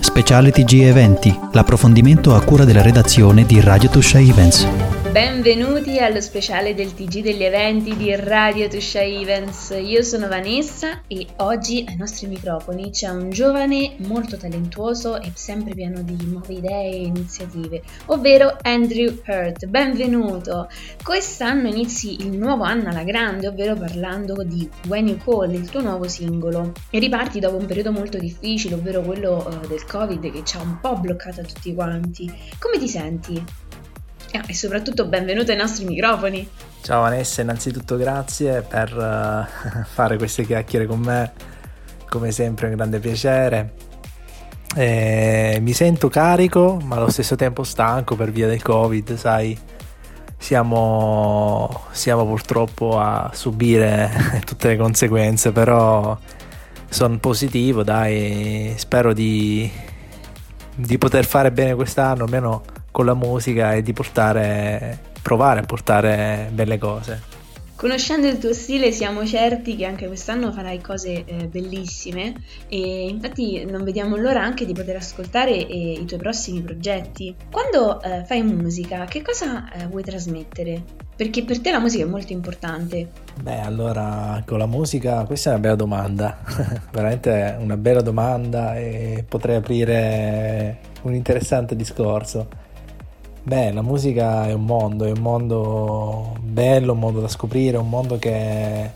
speciale TG Eventi, l'approfondimento a cura della redazione di Radio Tuscia Events. Benvenuti allo speciale del TG degli eventi di Radio Tuscia Events. Io sono Vanessa e oggi ai nostri microfoni c'è un giovane molto talentuoso e sempre pieno di nuove idee e iniziative, ovvero Andrew Hurt. Benvenuto! Quest'anno inizi il nuovo anno alla grande, ovvero parlando di When You Call, il tuo nuovo singolo, e riparti dopo un periodo molto difficile, ovvero quello uh, del Covid che ci ha un po' bloccato tutti quanti. Come ti senti? Ah, e soprattutto benvenuto ai nostri microfoni. Ciao Vanessa, innanzitutto grazie per uh, fare queste chiacchiere con me, come sempre è un grande piacere. E mi sento carico, ma allo stesso tempo stanco per via del Covid, sai, siamo, siamo purtroppo a subire tutte le conseguenze, però sono positivo, dai, spero di, di poter fare bene quest'anno, almeno con la musica e di portare, provare a portare belle cose. Conoscendo il tuo stile siamo certi che anche quest'anno farai cose eh, bellissime e infatti non vediamo l'ora anche di poter ascoltare eh, i tuoi prossimi progetti. Quando eh, fai musica, che cosa eh, vuoi trasmettere? Perché per te la musica è molto importante. Beh, allora con la musica questa è una bella domanda, veramente una bella domanda e potrei aprire un interessante discorso. Beh, la musica è un mondo, è un mondo bello, un mondo da scoprire, un mondo che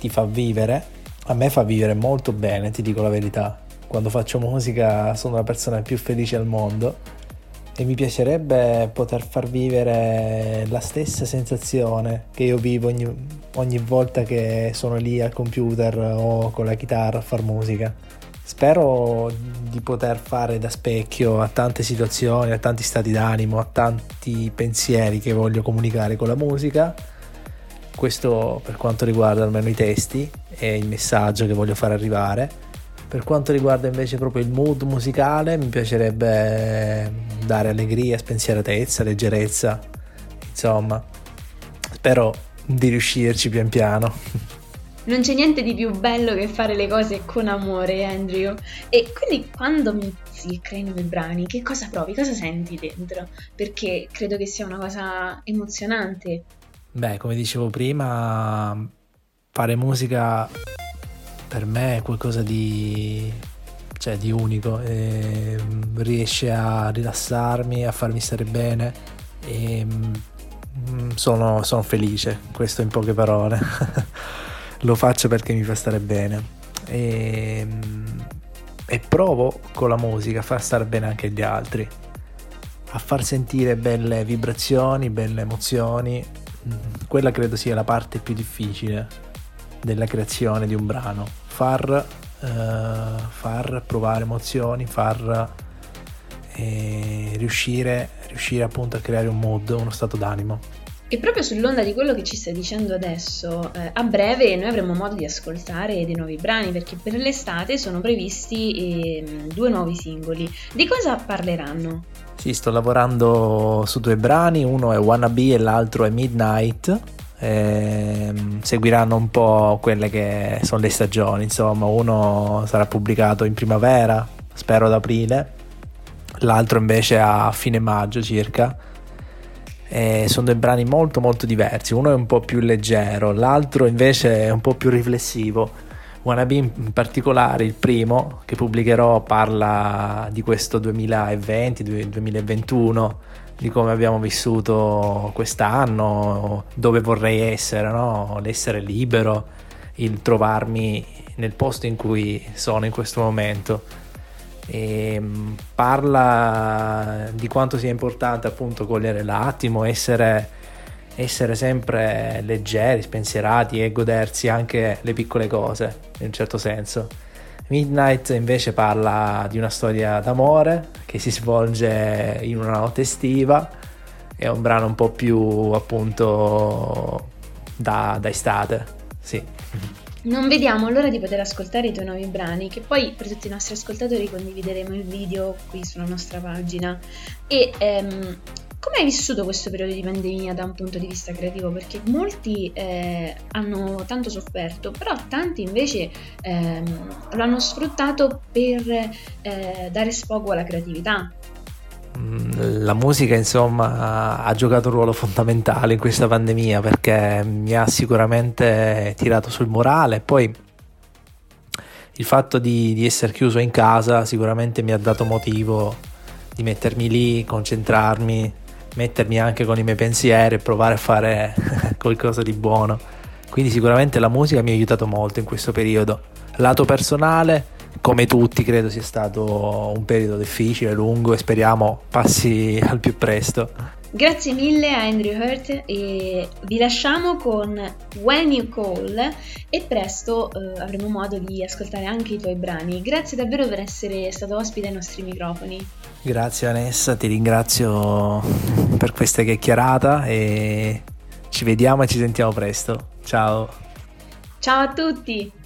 ti fa vivere. A me fa vivere molto bene, ti dico la verità. Quando faccio musica sono la persona più felice al mondo e mi piacerebbe poter far vivere la stessa sensazione che io vivo ogni, ogni volta che sono lì al computer o con la chitarra a far musica. Spero di poter fare da specchio a tante situazioni, a tanti stati d'animo, a tanti pensieri che voglio comunicare con la musica. Questo per quanto riguarda almeno i testi e il messaggio che voglio far arrivare. Per quanto riguarda invece proprio il mood musicale, mi piacerebbe dare allegria, spensieratezza, leggerezza. Insomma, spero di riuscirci pian piano. Non c'è niente di più bello che fare le cose con amore, Andrew. E quindi quando mi si creano i brani, che cosa provi? Cosa senti dentro? Perché credo che sia una cosa emozionante. Beh, come dicevo prima, fare musica per me è qualcosa di, cioè, di unico. E riesce a rilassarmi, a farmi stare bene. E mm, sono, sono felice, questo in poche parole. lo faccio perché mi fa stare bene e, e provo con la musica a far stare bene anche gli altri, a far sentire belle vibrazioni, belle emozioni. Quella credo sia la parte più difficile della creazione di un brano, far, uh, far provare emozioni, far eh, riuscire, riuscire appunto a creare un mood, uno stato d'animo. E proprio sull'onda di quello che ci stai dicendo adesso, eh, a breve noi avremo modo di ascoltare dei nuovi brani perché per l'estate sono previsti eh, due nuovi singoli. Di cosa parleranno? Sì, sto lavorando su due brani, uno è Wannabe e l'altro è Midnight. Eh, seguiranno un po' quelle che sono le stagioni, insomma, uno sarà pubblicato in primavera, spero ad aprile, l'altro invece a fine maggio circa eh, sono due brani molto molto diversi, uno è un po' più leggero, l'altro invece è un po' più riflessivo. Wannabe in particolare, il primo che pubblicherò, parla di questo 2020-2021, di come abbiamo vissuto quest'anno, dove vorrei essere, no? l'essere libero, il trovarmi nel posto in cui sono in questo momento e ehm, parla di quanto sia importante appunto cogliere l'attimo, essere, essere sempre leggeri, spensierati e godersi anche le piccole cose in un certo senso. Midnight invece parla di una storia d'amore che si svolge in una notte estiva, è un brano un po' più appunto da, da estate, sì. Non vediamo l'ora di poter ascoltare i tuoi nuovi brani, che poi per tutti i nostri ascoltatori condivideremo il video qui sulla nostra pagina. E ehm, come hai vissuto questo periodo di pandemia da un punto di vista creativo? Perché molti eh, hanno tanto sofferto, però tanti invece ehm, lo hanno sfruttato per eh, dare sfogo alla creatività. Mm, la musica insomma ha giocato un ruolo fondamentale in questa pandemia perché mi ha sicuramente tirato sul morale poi il fatto di, di essere chiuso in casa sicuramente mi ha dato motivo di mettermi lì, concentrarmi, mettermi anche con i miei pensieri e provare a fare qualcosa di buono. Quindi sicuramente la musica mi ha aiutato molto in questo periodo. Lato personale, come tutti, credo sia stato un periodo difficile, lungo e speriamo passi al più presto. Grazie mille a Andrew Hurt e vi lasciamo con When You Call e presto eh, avremo modo di ascoltare anche i tuoi brani. Grazie davvero per essere stato ospite ai nostri microfoni. Grazie Vanessa, ti ringrazio per questa chiacchierata e ci vediamo e ci sentiamo presto. Ciao. Ciao a tutti.